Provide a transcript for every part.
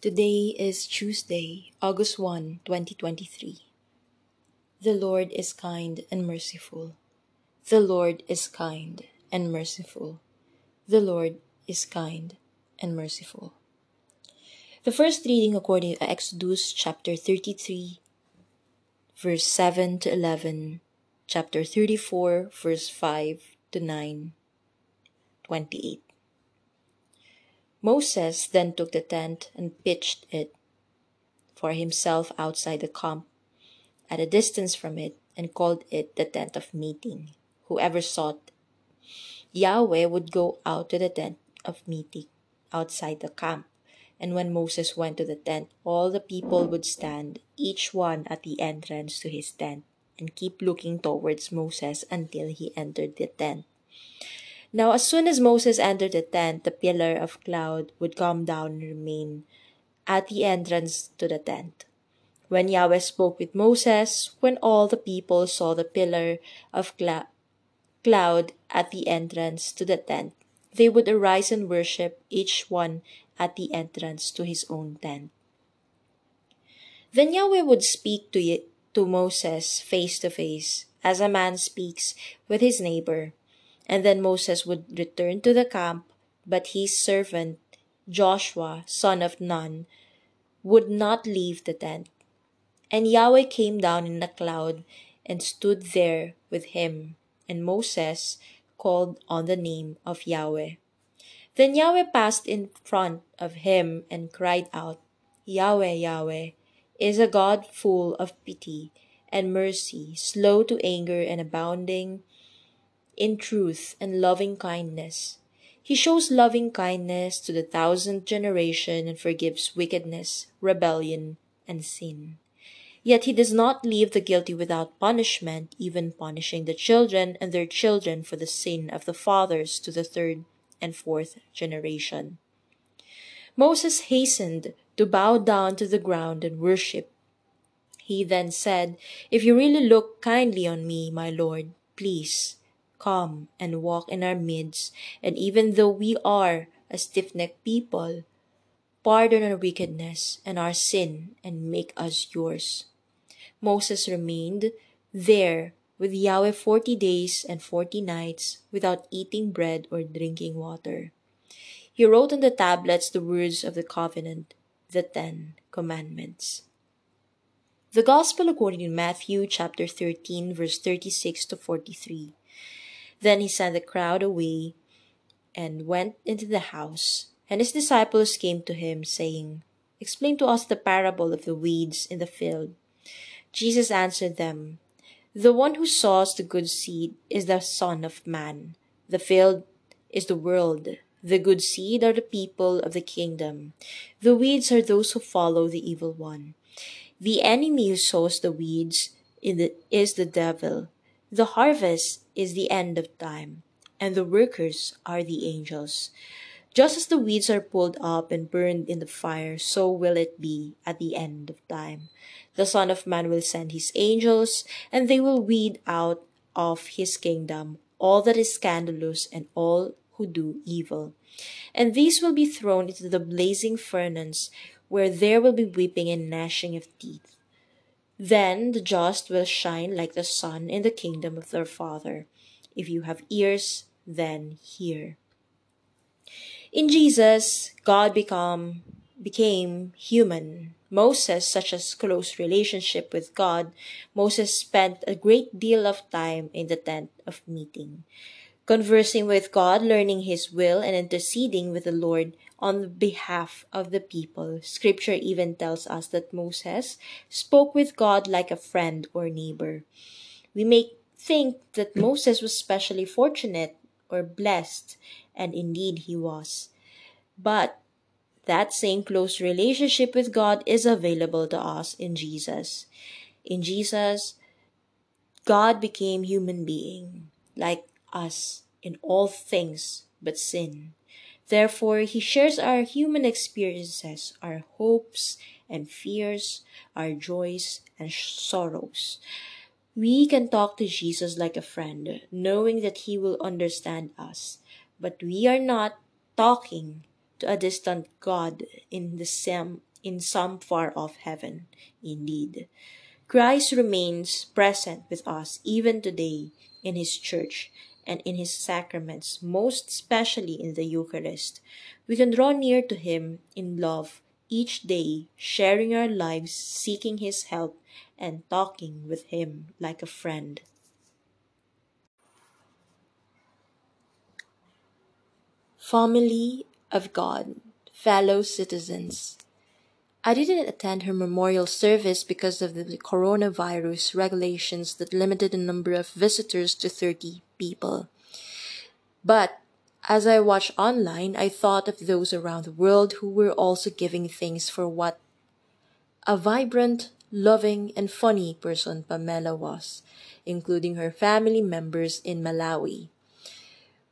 Today is Tuesday, August 1, 2023. The Lord is kind and merciful. The Lord is kind and merciful. The Lord is kind and merciful. The first reading according to Exodus chapter 33, verse 7 to 11, chapter 34, verse 5 to 9, 28. Moses then took the tent and pitched it for himself outside the camp at a distance from it and called it the tent of meeting. Whoever sought Yahweh would go out to the tent of meeting outside the camp. And when Moses went to the tent, all the people would stand, each one at the entrance to his tent, and keep looking towards Moses until he entered the tent. Now, as soon as Moses entered the tent, the pillar of cloud would come down and remain at the entrance to the tent. When Yahweh spoke with Moses, when all the people saw the pillar of cl- cloud at the entrance to the tent, they would arise and worship each one at the entrance to his own tent. Then Yahweh would speak to, to Moses face to face, as a man speaks with his neighbor. And then Moses would return to the camp, but his servant Joshua, son of Nun, would not leave the tent. And Yahweh came down in a cloud and stood there with him, and Moses called on the name of Yahweh. Then Yahweh passed in front of him and cried out, Yahweh, Yahweh, is a God full of pity and mercy, slow to anger and abounding in truth and loving kindness. He shows loving kindness to the thousandth generation and forgives wickedness, rebellion, and sin. Yet he does not leave the guilty without punishment, even punishing the children and their children for the sin of the fathers to the third and fourth generation. Moses hastened to bow down to the ground and worship. He then said, If you really look kindly on me, my Lord, please come and walk in our midst, and even though we are a stiff necked people, pardon our wickedness and our sin and make us yours. Moses remained there with Yahweh forty days and forty nights without eating bread or drinking water. He wrote on the tablets the words of the covenant, the Ten Commandments. The Gospel according to Matthew chapter 13 verse 36 to 43. Then he sent the crowd away and went into the house. And his disciples came to him, saying, Explain to us the parable of the weeds in the field. Jesus answered them, The one who sows the good seed is the Son of Man. The field is the world. The good seed are the people of the kingdom. The weeds are those who follow the evil one. The enemy who sows the weeds is the devil. The harvest is the end of time, and the workers are the angels. Just as the weeds are pulled up and burned in the fire, so will it be at the end of time. The Son of Man will send his angels, and they will weed out of his kingdom all that is scandalous and all who do evil. And these will be thrown into the blazing furnace, where there will be weeping and gnashing of teeth. Then the just will shine like the sun in the kingdom of their Father. If you have ears, then hear. In Jesus, God become became human. Moses, such a close relationship with God, Moses spent a great deal of time in the tent of meeting, conversing with God, learning his will, and interceding with the Lord on behalf of the people. Scripture even tells us that Moses spoke with God like a friend or neighbor. We may think that Moses was specially fortunate or blessed, and indeed he was. But that same close relationship with God is available to us in Jesus. In Jesus, God became human being like us in all things but sin. Therefore, he shares our human experiences, our hopes and fears, our joys and sorrows. We can talk to Jesus like a friend, knowing that he will understand us, but we are not talking to a distant God in the same in some far off heaven. Indeed, Christ remains present with us even today in His church and in His sacraments, most especially in the Eucharist. We can draw near to Him in love each day, sharing our lives, seeking His help, and talking with Him like a friend. Family of God, fellow citizens. I didn't attend her memorial service because of the coronavirus regulations that limited the number of visitors to 30 people. But as I watched online, I thought of those around the world who were also giving thanks for what a vibrant, loving, and funny person Pamela was, including her family members in Malawi,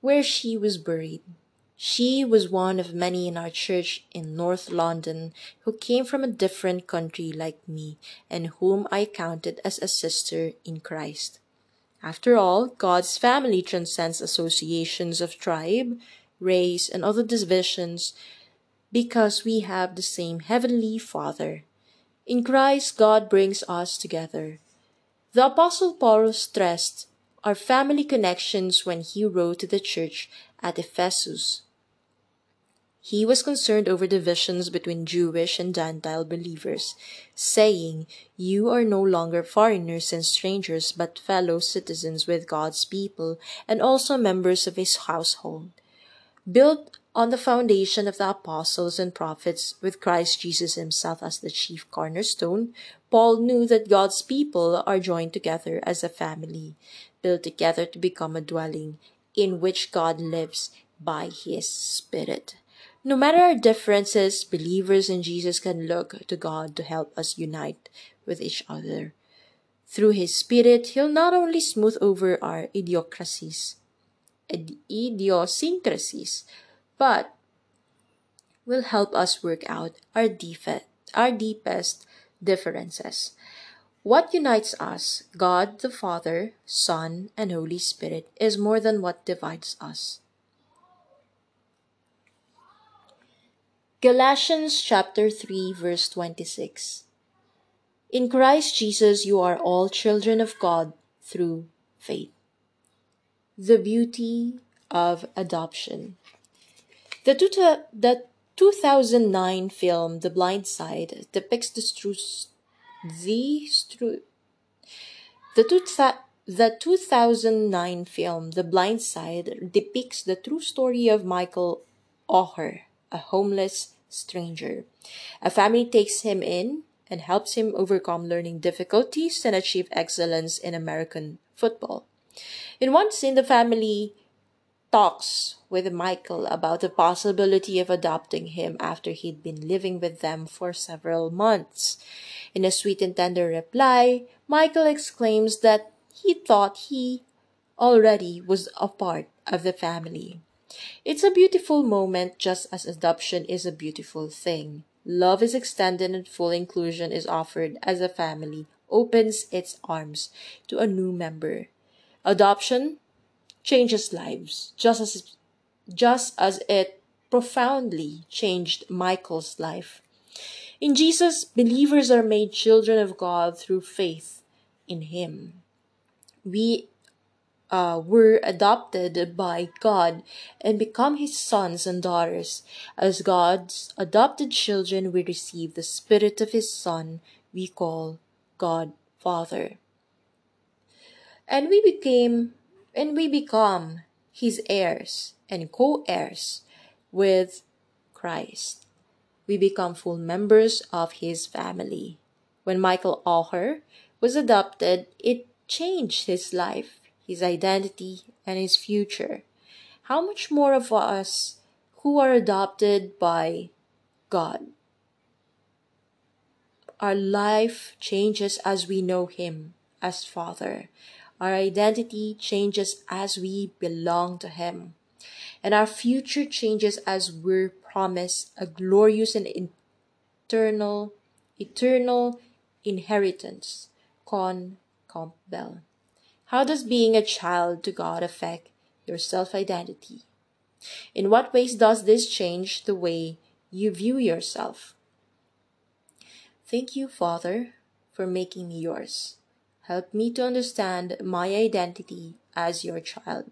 where she was buried. She was one of many in our church in North London who came from a different country like me and whom I counted as a sister in Christ. After all, God's family transcends associations of tribe, race, and other divisions because we have the same Heavenly Father. In Christ, God brings us together. The Apostle Paul stressed our family connections when he wrote to the church at Ephesus. He was concerned over divisions between Jewish and Gentile believers, saying, You are no longer foreigners and strangers, but fellow citizens with God's people, and also members of his household. Built on the foundation of the apostles and prophets, with Christ Jesus himself as the chief cornerstone, Paul knew that God's people are joined together as a family, built together to become a dwelling in which God lives by his Spirit. No matter our differences, believers in Jesus can look to God to help us unite with each other. Through His Spirit, He'll not only smooth over our idiocracies, idiosyncrasies, but will help us work out our our deepest differences. What unites us, God the Father, Son, and Holy Spirit, is more than what divides us. Galatians chapter 3 verse 26 In Christ Jesus you are all children of God through faith. The beauty of adoption. The, two, the 2009 film The Blind Side depicts the true the the, two, the 2009 film The Blind Side depicts the true story of Michael Oher a homeless stranger. A family takes him in and helps him overcome learning difficulties and achieve excellence in American football. In one scene, the family talks with Michael about the possibility of adopting him after he'd been living with them for several months. In a sweet and tender reply, Michael exclaims that he thought he already was a part of the family. It's a beautiful moment just as adoption is a beautiful thing. Love is extended and full inclusion is offered as a family opens its arms to a new member. Adoption changes lives just as just as it profoundly changed Michael's life. In Jesus, believers are made children of God through faith in him. We uh, were adopted by God and become his sons and daughters. As God's adopted children, we receive the spirit of his Son we call God Father. And we became and we become his heirs and co-heirs with Christ. We become full members of his family. When Michael Oher was adopted, it changed his life his identity, and his future. How much more of us who are adopted by God? Our life changes as we know Him as Father. Our identity changes as we belong to Him. And our future changes as we're promised a glorious and eternal, eternal inheritance. Con Campbell. How does being a child to God affect your self identity? In what ways does this change the way you view yourself? Thank you, Father, for making me yours. Help me to understand my identity as your child.